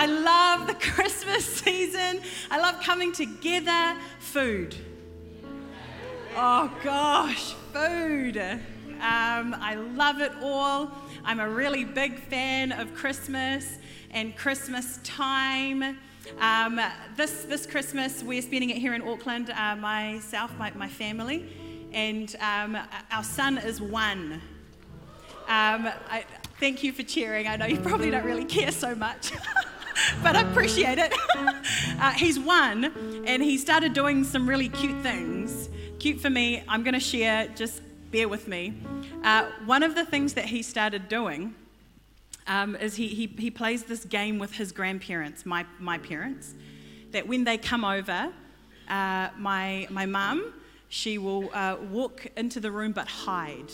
I love the Christmas season. I love coming together. Food. Oh gosh, food. Um, I love it all. I'm a really big fan of Christmas and Christmas time. Um, this, this Christmas, we're spending it here in Auckland, uh, myself, my, my family, and um, our son is one. Um, I, thank you for cheering. I know you probably don't really care so much. but I appreciate it. uh, he's one, and he started doing some really cute things. Cute for me, I'm going to share, just bear with me. Uh, one of the things that he started doing um, is he, he, he plays this game with his grandparents, my, my parents, that when they come over, uh, my, my mum, she will uh, walk into the room but hide.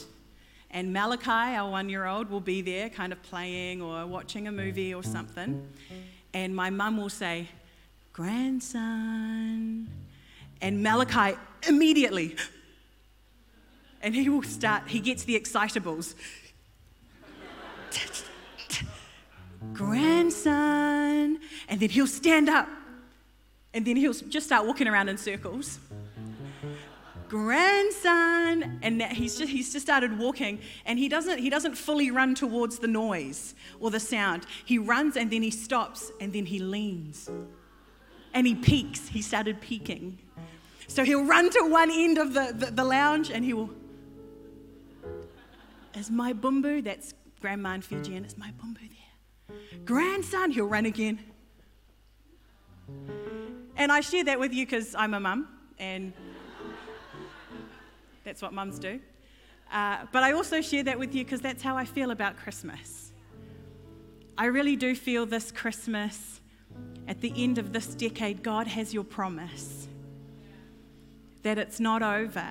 And Malachi, our one year old, will be there kind of playing or watching a movie or something. And my mum will say, Grandson. And Malachi immediately, and he will start, he gets the excitables. Grandson. And then he'll stand up. And then he'll just start walking around in circles. Grandson. And he's just, he's just started walking. And he doesn't, he doesn't fully run towards the noise or the sound. He runs and then he stops and then he leans. And he peeks. He started peeking. So he'll run to one end of the, the, the lounge and he will is my bumbu, that's grandma in Fijian, is my bumbu there? Grandson, he'll run again. And I share that with you because I'm a mum and that's what mums do. Uh, but I also share that with you because that's how I feel about Christmas. I really do feel this Christmas, at the end of this decade, God has your promise that it's not over,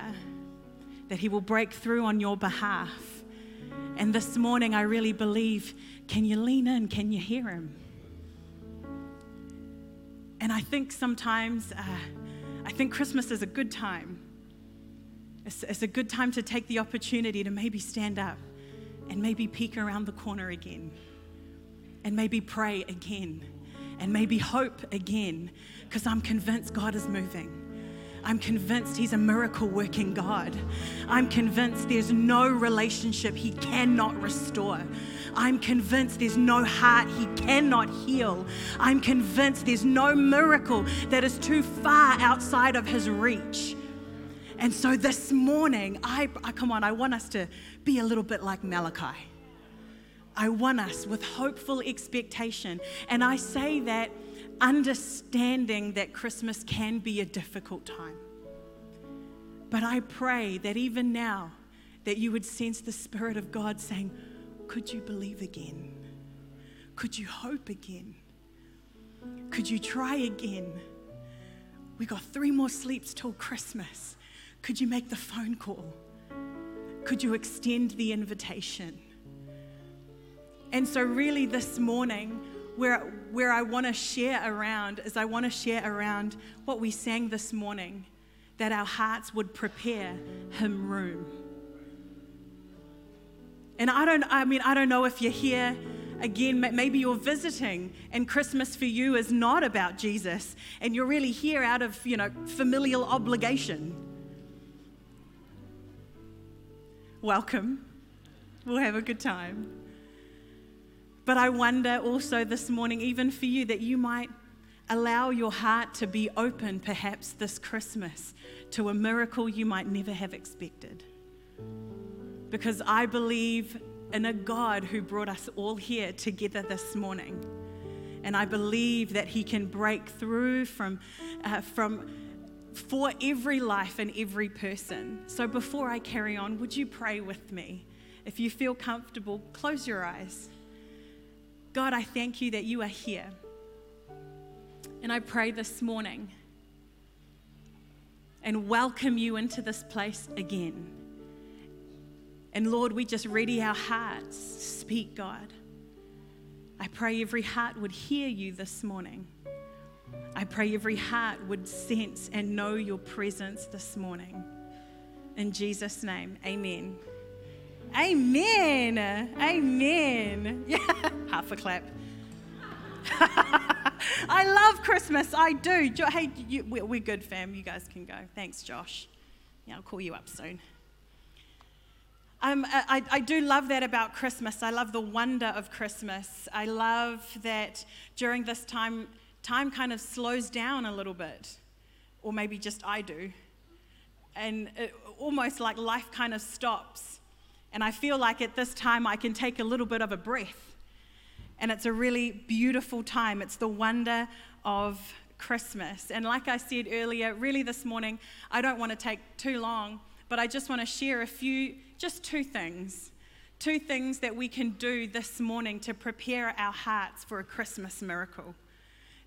that He will break through on your behalf and this morning, I really believe can you lean in? Can you hear him? And I think sometimes, uh, I think Christmas is a good time. It's, it's a good time to take the opportunity to maybe stand up and maybe peek around the corner again and maybe pray again and maybe hope again because I'm convinced God is moving. I'm convinced He's a miracle working God. I'm convinced there's no relationship He cannot restore. I'm convinced there's no heart He cannot heal. I'm convinced there's no miracle that is too far outside of His reach. And so this morning, I, I come on, I want us to be a little bit like Malachi. I want us with hopeful expectation. And I say that understanding that Christmas can be a difficult time. But I pray that even now, that you would sense the Spirit of God saying, Could you believe again? Could you hope again? Could you try again? We got three more sleeps till Christmas. Could you make the phone call? Could you extend the invitation? And so, really, this morning, where, where I want to share around is I want to share around what we sang this morning that our hearts would prepare him room. And I don't, I mean, I don't know if you're here again, maybe you're visiting and Christmas for you is not about Jesus and you're really here out of, you know, familial obligation. Welcome. We'll have a good time. But I wonder also this morning, even for you, that you might allow your heart to be open perhaps this Christmas to a miracle you might never have expected. Because I believe in a God who brought us all here together this morning. And I believe that He can break through from, uh, from for every life and every person. So before I carry on, would you pray with me? If you feel comfortable, close your eyes. God, I thank you that you are here. And I pray this morning and welcome you into this place again. And Lord, we just ready our hearts. Speak, God. I pray every heart would hear you this morning. I pray every heart would sense and know your presence this morning. In Jesus' name, amen. Amen. Amen. Yeah, half a clap. I love Christmas. I do. Hey, you, we're good, fam. You guys can go. Thanks, Josh. Yeah, I'll call you up soon. Um, I, I, do love that about Christmas. I love the wonder of Christmas. I love that during this time, time kind of slows down a little bit, or maybe just I do. And it, almost like life kind of stops. And I feel like at this time I can take a little bit of a breath. And it's a really beautiful time. It's the wonder of Christmas. And like I said earlier, really this morning, I don't want to take too long, but I just want to share a few, just two things. Two things that we can do this morning to prepare our hearts for a Christmas miracle.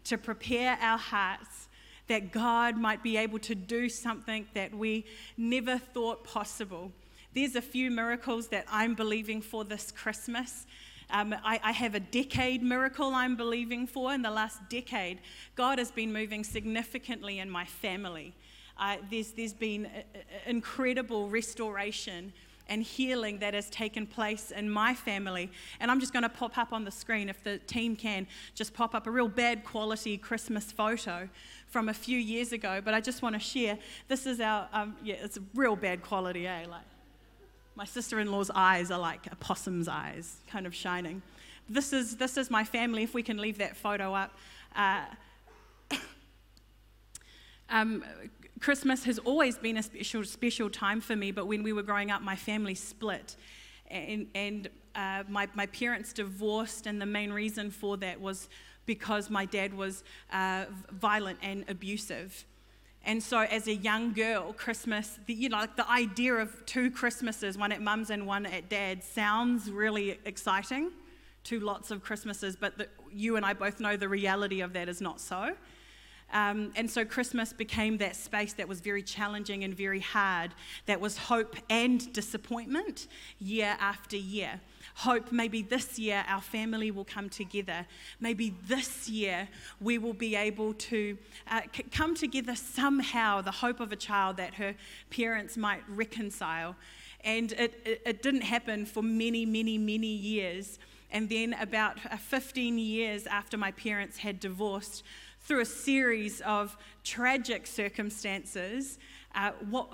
To prepare our hearts that God might be able to do something that we never thought possible. There's a few miracles that I'm believing for this Christmas. Um, I, I, have a decade miracle I'm believing for. In the last decade, God has been moving significantly in my family. Uh, there's, there's been a, a incredible restoration and healing that has taken place in my family. And I'm just going to pop up on the screen, if the team can, just pop up a real bad quality Christmas photo from a few years ago. But I just want to share this is our, um, yeah, it's real bad quality, eh? Like, my sister in law's eyes are like a possum's eyes, kind of shining. This is, this is my family, if we can leave that photo up. Uh, um, Christmas has always been a special, special time for me, but when we were growing up, my family split. And, and uh, my, my parents divorced, and the main reason for that was because my dad was uh, violent and abusive. And so, as a young girl, Christmas, the, you know, like the idea of two Christmases, one at mum's and one at dad's, sounds really exciting. Two lots of Christmases, but the, you and I both know the reality of that is not so. Um, and so Christmas became that space that was very challenging and very hard, that was hope and disappointment year after year. Hope maybe this year our family will come together. Maybe this year we will be able to uh, c- come together somehow, the hope of a child that her parents might reconcile. And it, it, it didn't happen for many, many, many years. And then, about uh, 15 years after my parents had divorced, through a series of tragic circumstances, uh, what,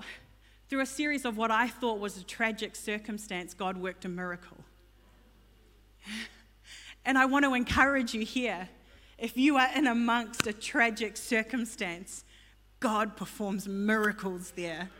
through a series of what I thought was a tragic circumstance, God worked a miracle. And I want to encourage you here if you are in amongst a tragic circumstance, God performs miracles there.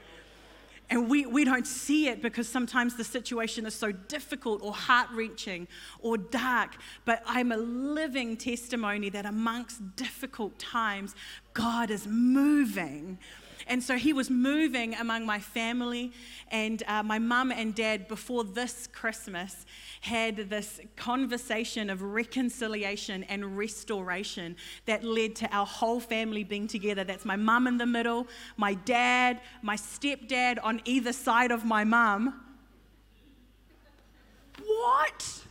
And we, we don't see it because sometimes the situation is so difficult or heart wrenching or dark. But I'm a living testimony that amongst difficult times, God is moving. And so he was moving among my family, and uh, my mum and dad, before this Christmas, had this conversation of reconciliation and restoration that led to our whole family being together. That's my mum in the middle, my dad, my stepdad on either side of my mum. What?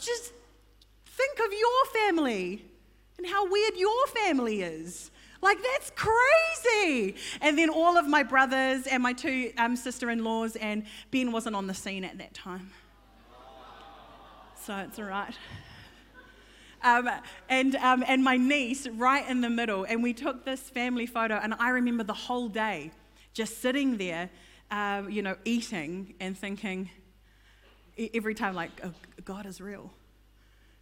Just think of your family and how weird your family is. Like, that's crazy. And then all of my brothers and my two um, sister in laws, and Ben wasn't on the scene at that time. So it's all right. Um, and, um, and my niece right in the middle. And we took this family photo, and I remember the whole day just sitting there, um, you know, eating and thinking every time, like, oh, God is real.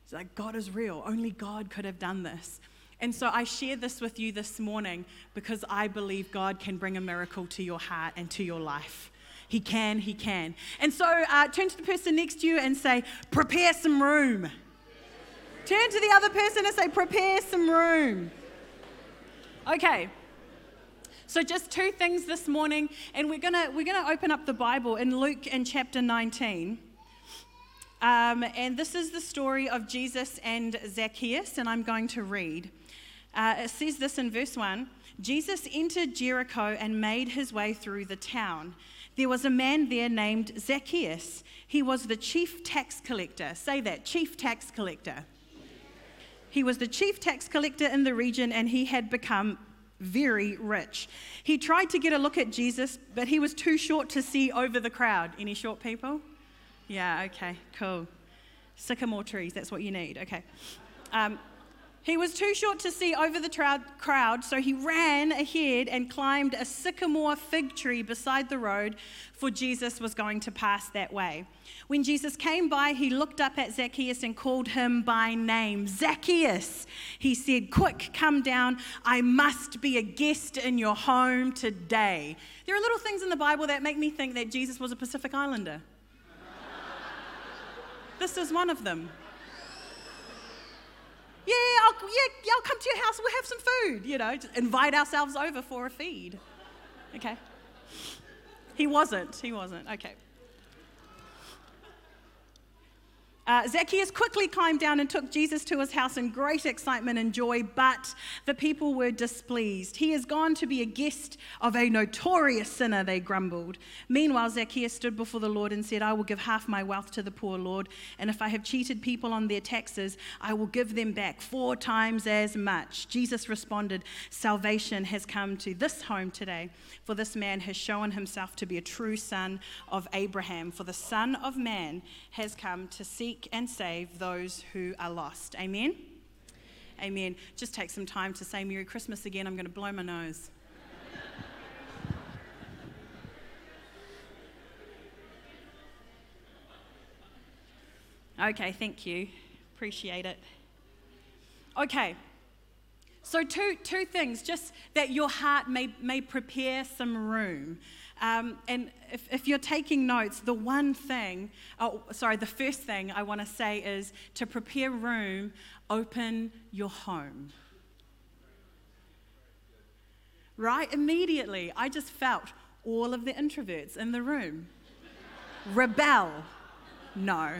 It's like, God is real. Only God could have done this. And so I share this with you this morning because I believe God can bring a miracle to your heart and to your life. He can, He can. And so uh, turn to the person next to you and say, Prepare some room. Turn to the other person and say, Prepare some room. Okay. So just two things this morning, and we're gonna we're gonna open up the Bible in Luke in chapter 19. Um, and this is the story of Jesus and Zacchaeus, and I'm going to read. Uh, it says this in verse 1 Jesus entered Jericho and made his way through the town. There was a man there named Zacchaeus. He was the chief tax collector. Say that, chief tax collector. He was the chief tax collector in the region and he had become very rich. He tried to get a look at Jesus, but he was too short to see over the crowd. Any short people? Yeah, okay, cool. Sycamore trees, that's what you need. Okay. Um, He was too short to see over the crowd, so he ran ahead and climbed a sycamore fig tree beside the road, for Jesus was going to pass that way. When Jesus came by, he looked up at Zacchaeus and called him by name. Zacchaeus, he said, Quick, come down. I must be a guest in your home today. There are little things in the Bible that make me think that Jesus was a Pacific Islander. this is one of them yeah, I'll, yeah, I'll come to your house, we'll have some food, you know, just invite ourselves over for a feed. Okay. He wasn't, he wasn't, okay. Uh, Zacchaeus quickly climbed down and took Jesus to his house in great excitement and joy, but the people were displeased. He has gone to be a guest of a notorious sinner, they grumbled. Meanwhile, Zacchaeus stood before the Lord and said, I will give half my wealth to the poor, Lord, and if I have cheated people on their taxes, I will give them back four times as much. Jesus responded, Salvation has come to this home today, for this man has shown himself to be a true son of Abraham. For the Son of Man has come to seek seek and save those who are lost. Amen? Amen. Just take some time to say Merry Christmas again. I'm going to blow my nose. Okay, thank you. Appreciate it. Okay. So, two, two things, just that your heart may, may prepare some room. Um, and if, if, you're taking notes, the one thing, oh, sorry, the first thing I want to say is to prepare room, open your home. Right? Immediately, I just felt all of the introverts in the room rebel. No.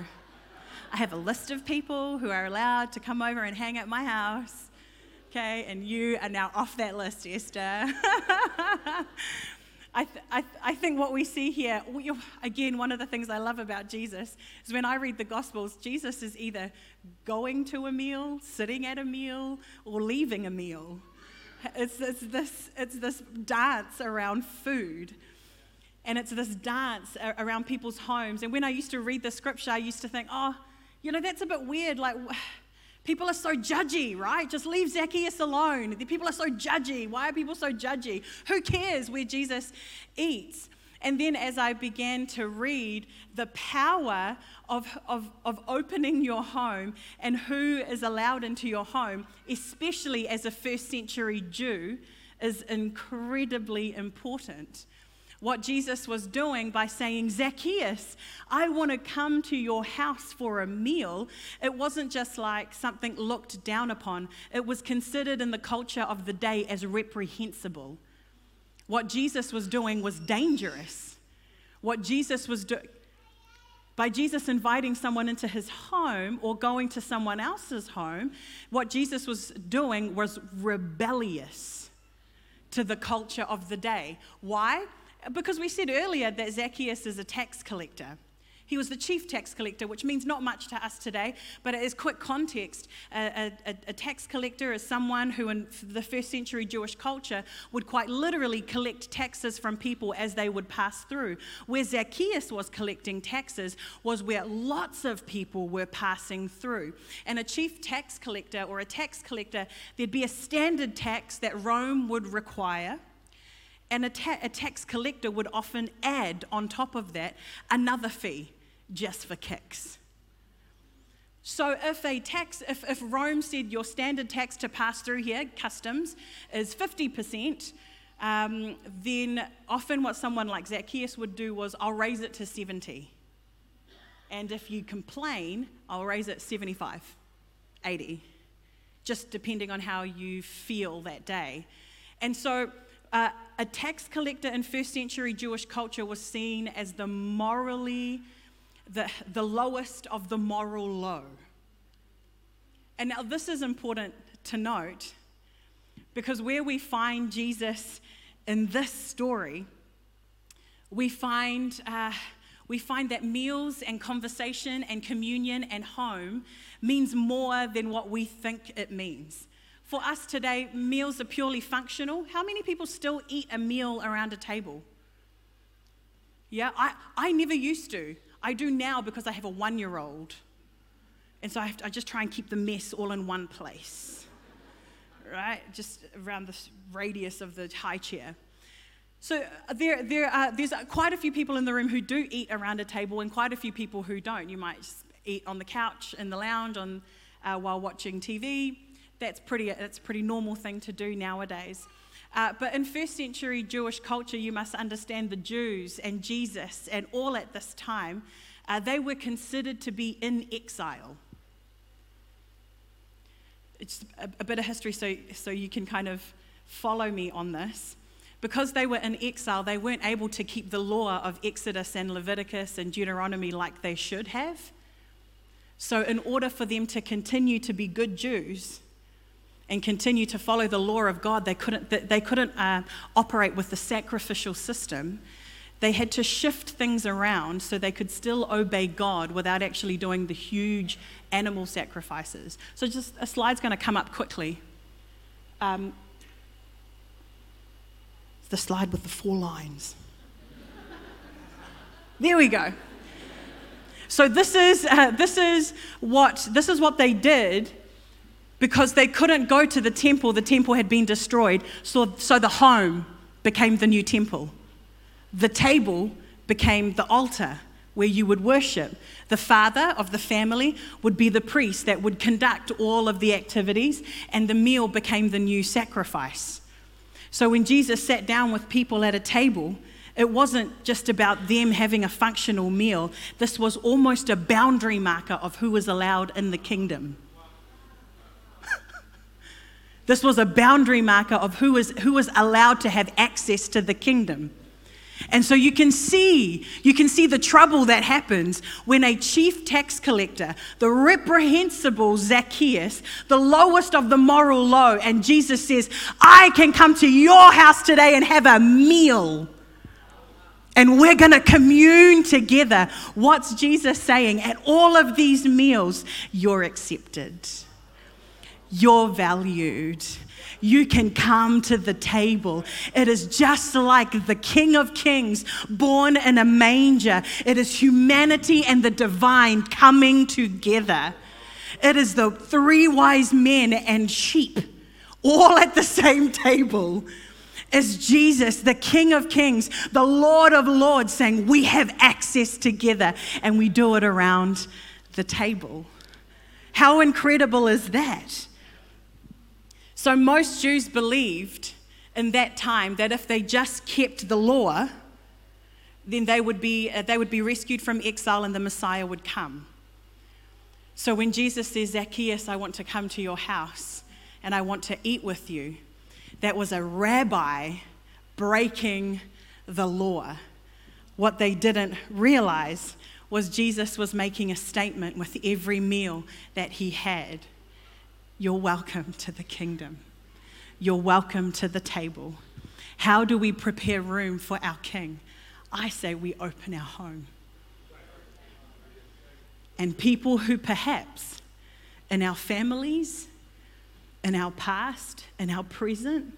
I have a list of people who are allowed to come over and hang at my house. Okay, and you are now off that list, Esther. I, th- I, th- I, think what we see here, again, one of the things I love about Jesus is when I read the Gospels, Jesus is either going to a meal, sitting at a meal, or leaving a meal. It's, it's, this, it's this dance around food. And it's this dance around people's homes. And when I used to read the scripture, I used to think, oh, you know, that's a bit weird. Like, People are so judgy, right? Just leave Zacchaeus alone. The people are so judgy. Why are people so judgy? Who cares where Jesus eats? And then as I began to read the power of, of, of opening your home and who is allowed into your home, especially as a first century Jew, is incredibly important what Jesus was doing by saying, Zacchaeus, I want to come to your house for a meal, it wasn't just like something looked down upon, it was considered in the culture of the day as reprehensible. What Jesus was doing was dangerous. What Jesus was doing, by Jesus inviting someone into his home or going to someone else's home, what Jesus was doing was rebellious to the culture of the day. Why? Because we said earlier that Zacchaeus is a tax collector. He was the chief tax collector, which means not much to us today, but it is quick context. A, a, a, tax collector is someone who, in the first century Jewish culture, would quite literally collect taxes from people as they would pass through. Where Zacchaeus was collecting taxes was where lots of people were passing through. And a chief tax collector or a tax collector, there'd be a standard tax that Rome would require and a, ta- a tax collector would often add on top of that another fee just for kicks. So if a tax, if, if Rome said your standard tax to pass through here, customs, is 50%, um, then often what someone like Zacchaeus would do was, I'll raise it to 70. And if you complain, I'll raise it 75, 80, just depending on how you feel that day. And so a tax collector in first century Jewish culture was seen as the morally, the, the lowest of the moral low. And now this is important to note because where we find Jesus in this story, we find, uh, we find that meals and conversation and communion and home means more than what we think it means. For us today, meals are purely functional. How many people still eat a meal around a table? Yeah, I, I never used to. I do now because I have a one year old. And so I, to, I just try and keep the mess all in one place. right? Just around the radius of the high chair. So uh, there, there are, there's quite a few people in the room who do eat around a table, and quite a few people who don't. You might eat on the couch in the lounge on, uh, while watching TV. That's pretty. That's a pretty normal thing to do nowadays. Uh, but in first century Jewish culture, you must understand the Jews and Jesus and all at this time, uh, they were considered to be in exile. It's a, a bit of history so, so you can kind of follow me on this. Because they were in exile, they weren't able to keep the law of Exodus and Leviticus and Deuteronomy like they should have. So, in order for them to continue to be good Jews, and continue to follow the law of God, they couldn't, they couldn't uh, operate with the sacrificial system. They had to shift things around so they could still obey God without actually doing the huge animal sacrifices. So, just a slide's going to come up quickly. Um, the slide with the four lines. there we go. So this is, uh, this is what this is what they did because they couldn't go to the temple, the temple had been destroyed. So, so the home became the new temple. The table became the altar where you would worship. The father of the family would be the priest that would conduct all of the activities, and the meal became the new sacrifice. So when Jesus sat down with people at a table, it wasn't just about them having a functional meal. This was almost a boundary marker of who was allowed in the kingdom. This was a boundary marker of who was, who was allowed to have access to the kingdom. And so you can see, you can see the trouble that happens when a chief tax collector, the reprehensible Zacchaeus, the lowest of the moral low, and Jesus says, I can come to your house today and have a meal. And we're going to commune together. What's Jesus saying? At all of these meals, you're accepted you're valued. You can come to the table. It is just like the King of Kings born in a manger. It is humanity and the divine coming together. It is the three wise men and sheep all at the same table. Is Jesus, the King of Kings, the Lord of Lords, saying, We have access together and we do it around the table. How incredible is that? So most Jews believed in that time that if they just kept the law, then they would be, uh, they would be rescued from exile and the Messiah would come. So when Jesus says, Zacchaeus, I want to come to your house and I want to eat with you, that was a rabbi breaking the law. What they didn't realize was Jesus was making a statement with every meal that he had. You're welcome to the kingdom. You're welcome to the table. How do we prepare room for our King? I say we open our home. And people who perhaps in our families, in our past, in our present,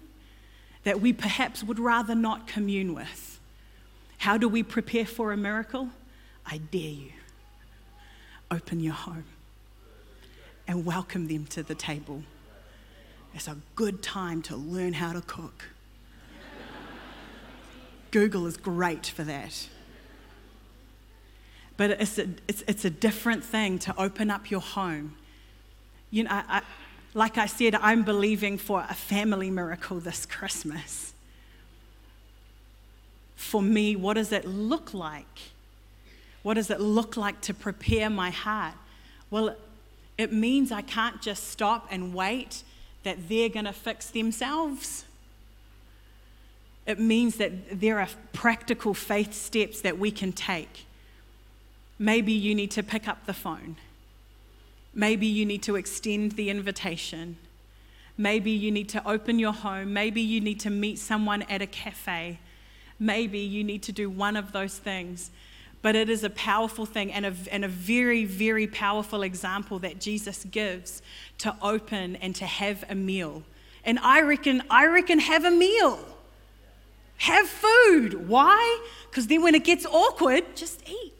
that we perhaps would rather not commune with. How do we prepare for a miracle? I dare you. Open your home and welcome them to the table. It's a good time to learn how to cook. Google is great for that. But it's a, it's, it's a different thing to open up your home. You know, I, I, like I said, I'm believing for a family miracle this Christmas. For me, what does it look like? What does it look like to prepare my heart? Well, it means I can't just stop and wait that they're going to fix themselves. It means that there are practical faith steps that we can take. Maybe you need to pick up the phone. Maybe you need to extend the invitation. Maybe you need to open your home. Maybe you need to meet someone at a cafe. Maybe you need to do one of those things but it is a powerful thing and a, and a very, very powerful example that Jesus gives to open and to have a meal. And I reckon, I reckon, have a meal. Have food. Why? Because then when it gets awkward, just eat.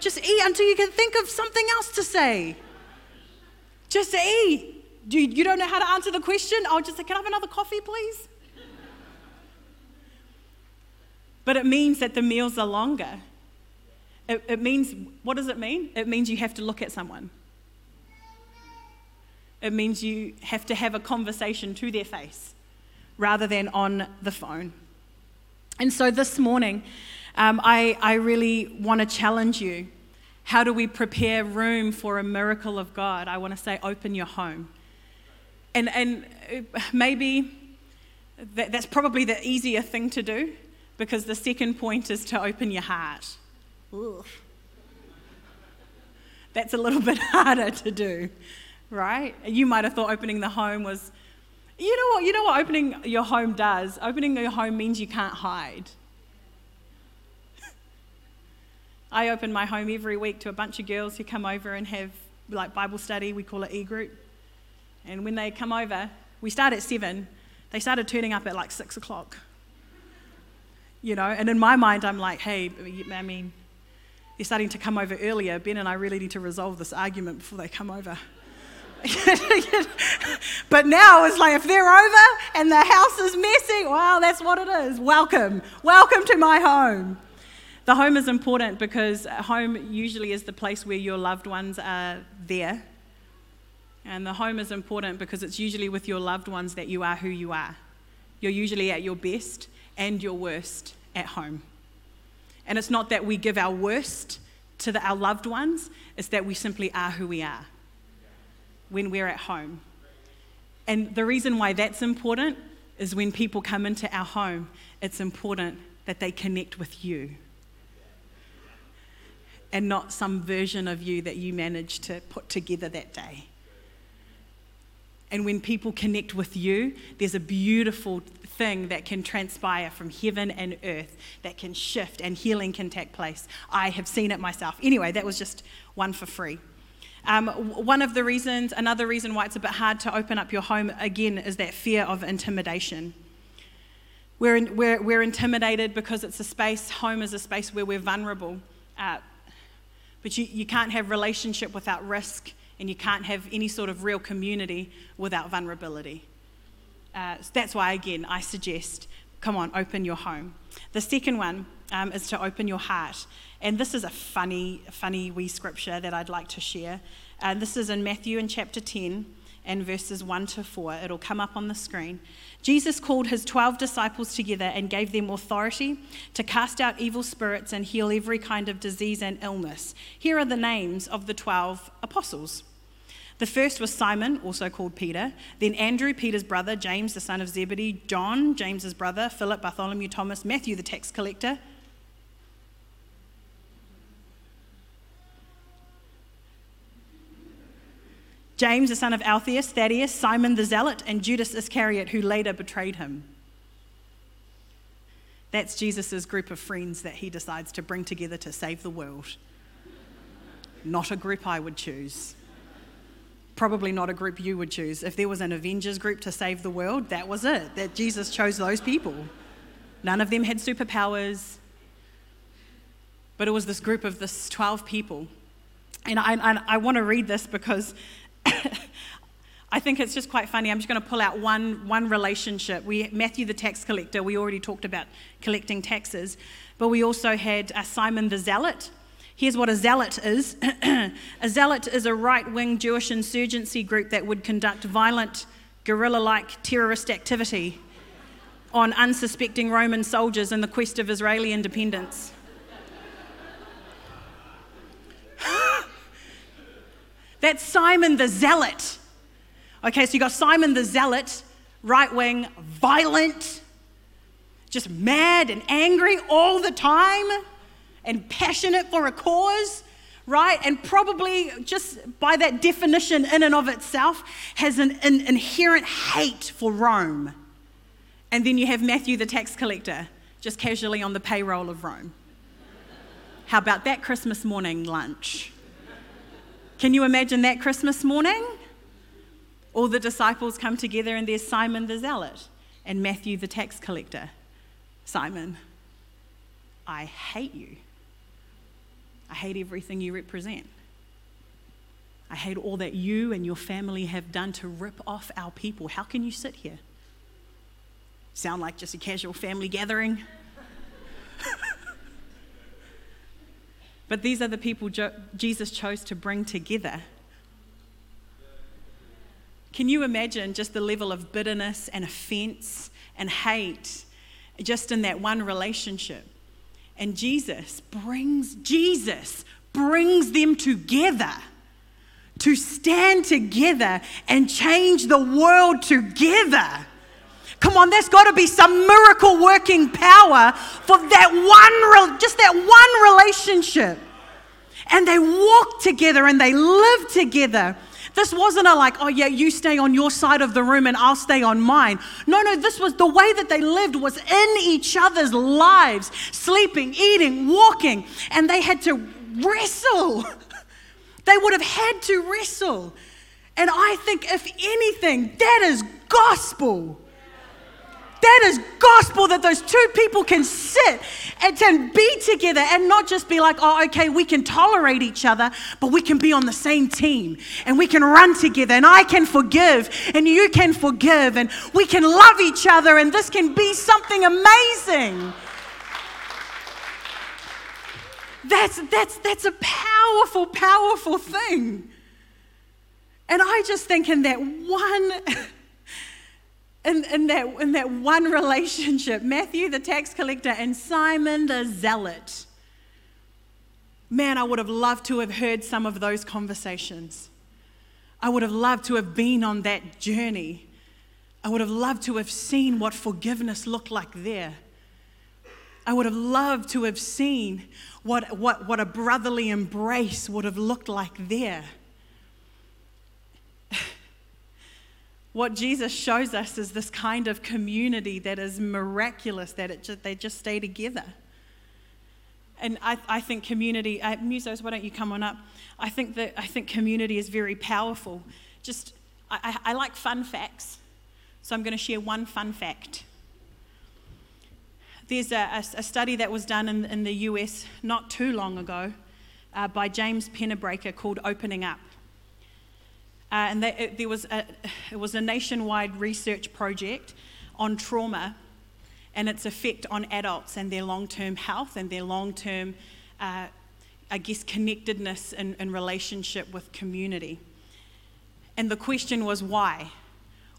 just eat until you can think of something else to say. Just eat. You, you don't know how to answer the question? I'll just say, Can I have another coffee, please? But it means that the meals are longer. It, it means, what does it mean? It means you have to look at someone. It means you have to have a conversation to their face rather than on the phone. And so this morning, um, I, I really want to challenge you. How do we prepare room for a miracle of God? I want to say, open your home. And, and uh, maybe that, that's probably the easier thing to do because the second point is to open your heart. Ugh. That's a little bit harder to do, right? You might have thought opening the home was, you know what? You know what opening your home does? Opening your home means you can't hide. I open my home every week to a bunch of girls who come over and have like Bible study. We call it e group. And when they come over, we start at seven. They started turning up at like six o'clock. You know, and in my mind, I'm like, hey, I mean, they're starting to come over earlier. Ben and I really need to resolve this argument before they come over. but now it's like if they're over and the house is messy, well, that's what it is. Welcome. Welcome to my home. The home is important because home usually is the place where your loved ones are there. And the home is important because it's usually with your loved ones that you are who you are. You're usually at your best and your worst at home. And it's not that we give our worst to the, our loved ones, it's that we simply are who we are when we're at home. And the reason why that's important is when people come into our home, it's important that they connect with you and not some version of you that you managed to put together that day. And when people connect with you, there's a beautiful thing that can transpire from heaven and earth that can shift and healing can take place. I have seen it myself. Anyway, that was just one for free. Um, one of the reasons, another reason why it's a bit hard to open up your home again is that fear of intimidation. We're, in, we're, we're intimidated because it's a space, home is a space where we're vulnerable. Uh, but you, you can't have relationship without risk, and you can't have any sort of real community without vulnerability. Uh, that's why, again, I suggest come on, open your home. The second one um, is to open your heart. And this is a funny, funny wee scripture that I'd like to share. Uh, this is in Matthew in chapter 10 and verses 1 to 4. It'll come up on the screen. Jesus called his 12 disciples together and gave them authority to cast out evil spirits and heal every kind of disease and illness. Here are the names of the 12 apostles. The first was Simon, also called Peter, then Andrew, Peter's brother, James, the son of Zebedee, John, James's brother, Philip, Bartholomew, Thomas, Matthew, the tax collector. James, the son of Alphaeus, Thaddeus, Simon the Zealot, and Judas Iscariot, who later betrayed him. That's Jesus' group of friends that he decides to bring together to save the world. Not a group I would choose probably not a group you would choose. If there was an Avengers group to save the world, that was it, that Jesus chose those people. None of them had superpowers, but it was this group of this 12 people. And I, I, I want to read this because I think it's just quite funny. I'm just going to pull out one, one relationship. We, Matthew the tax collector, we already talked about collecting taxes, but we also had uh, Simon the zealot Here's what a zealot is a zealot is a right wing Jewish insurgency group that would conduct violent, guerrilla like terrorist activity on unsuspecting Roman soldiers in the quest of Israeli independence. That's Simon the Zealot. Okay, so you got Simon the Zealot, right wing, violent, just mad and angry all the time and passionate for a cause, right? And probably just by that definition, in and of itself, has an, an inherent hate for Rome. And then you have Matthew the tax collector, just casually on the payroll of Rome. How about that Christmas morning lunch? Can you imagine that Christmas morning? All the disciples come together, and there's Simon the Zealot and Matthew the tax collector. Simon, I hate you. I hate everything you represent. I hate all that you and your family have done to rip off our people. How can you sit here? Sound like just a casual family gathering? but these are the people Jesus chose to bring together. Can you imagine just the level of bitterness and offense and hate just in that one relationship? And Jesus brings Jesus brings them together to stand together and change the world together. Come on, there's got to be some miracle working power for that one, just that one relationship. And they walk together and they live together. This wasn't a like, oh yeah, you stay on your side of the room and I'll stay on mine. No, no, this was the way that they lived was in each other's lives, sleeping, eating, walking, and they had to wrestle. They would have had to wrestle. And I think, if anything, that is gospel. That is gospel that those two people can sit and can be together and not just be like, oh, okay, we can tolerate each other, but we can be on the same team and we can run together and I can forgive and you can forgive and we can love each other and this can be something amazing. That's, that's, that's a powerful, powerful thing. And I just think in that one, in, in, that, in that one relationship, Matthew the tax collector and Simon the zealot, man, I would have loved to have heard some of those conversations. I would have loved to have been on that journey. I would have loved to have seen what forgiveness looked like there. I would have loved to have seen what, what, what a brotherly embrace would have looked like there. What Jesus shows us is this kind of community that is miraculous, that it just, they just stay together. And I, I think community, uh, Musos, why don't you come on up? I think that I think community is very powerful. Just, I, I like fun facts, so I'm going to share one fun fact. There's a, a, a study that was done in, in, the US not too long ago uh, by James Pennebaker called Opening Up. Uh, and that, it, there was a, it was a nationwide research project on trauma and its effect on adults and their long term health and their long term, uh, I guess, connectedness and, and relationship with community. And the question was why?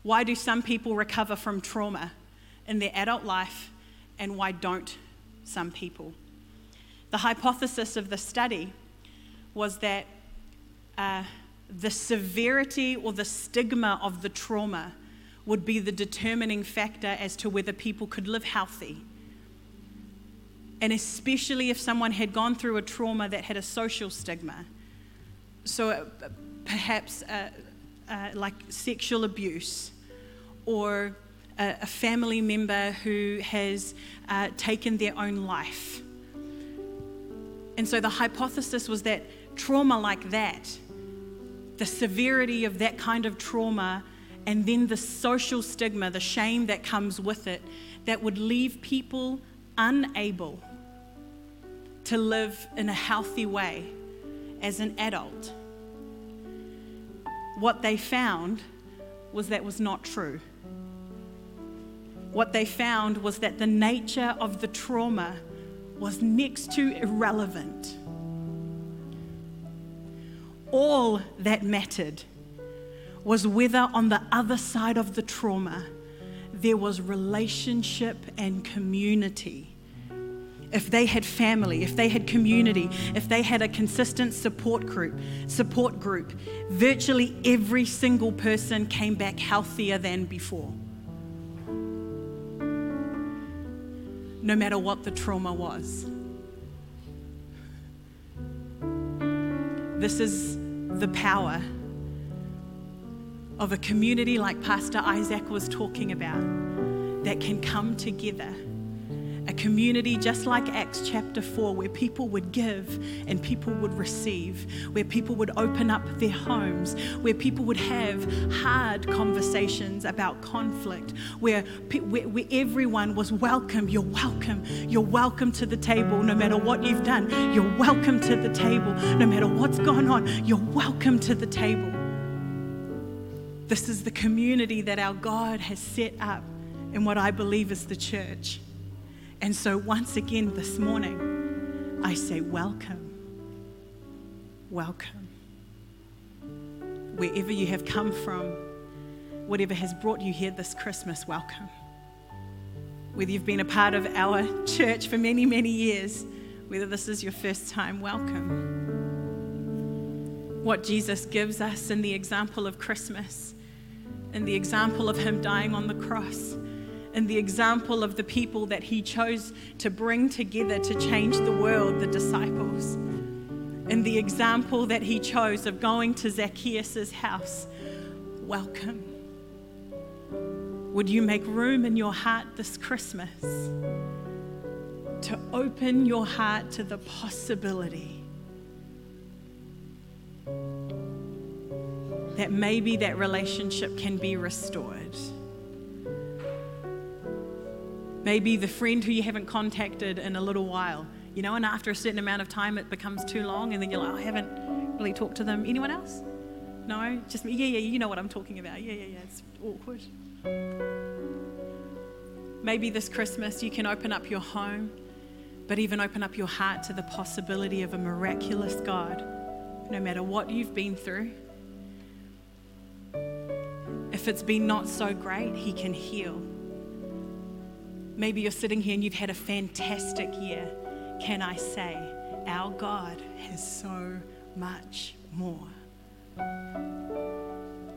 Why do some people recover from trauma in their adult life and why don't some people? The hypothesis of the study was that uh, the severity or the stigma of the trauma would be the determining factor as to whether people could live healthy. And especially if someone had gone through a trauma that had a social stigma. So uh, perhaps uh, uh, like sexual abuse or a, a family member who has uh, taken their own life. And so the hypothesis was that trauma like that, the severity of that kind of trauma, and then the social stigma, the shame that comes with it, that would leave people unable to live in a healthy way as an adult. What they found was that was not true what they found was that the nature of the trauma was next to irrelevant. All that mattered was whether on the other side of the trauma there was relationship and community. If they had family, if they had community, if they had a consistent support group, support group, virtually every single person came back healthier than before. no matter what the trauma was. This is the power of a community like Pastor Isaac was talking about that can come together. Community just like Acts chapter 4, where people would give and people would receive, where people would open up their homes, where people would have hard conversations about conflict, where, where, where everyone was welcome. You're welcome. You're welcome to the table no matter what you've done. You're welcome to the table no matter what's going on. You're welcome to the table. This is the community that our God has set up in what I believe is the church. And so, once again this morning, I say, Welcome. Welcome. Wherever you have come from, whatever has brought you here this Christmas, welcome. Whether you've been a part of our church for many, many years, whether this is your first time, welcome. What Jesus gives us in the example of Christmas, in the example of Him dying on the cross in the example of the people that he chose to bring together to change the world, the disciples, in the example that he chose of going to Zacchaeus' house. Welcome. Would you make room in your heart this Christmas to open your heart to the possibility that maybe that relationship can be restored? Maybe the friend who you haven't contacted in a little while, you know, and after a certain amount of time it becomes too long and then you're like, oh, I haven't really talked to them. Anyone else? No? Just me? Yeah, yeah, you know what I'm talking about. Yeah, yeah, yeah. It's awkward. Maybe this Christmas you can open up your home, but even open up your heart to the possibility of a miraculous God, no matter what you've been through. If it's been not so great, He can heal. Maybe you're sitting here and you've had a fantastic year. Can I say, our God has so much more?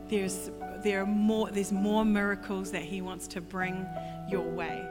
There's, there are more, there's more miracles that He wants to bring your way.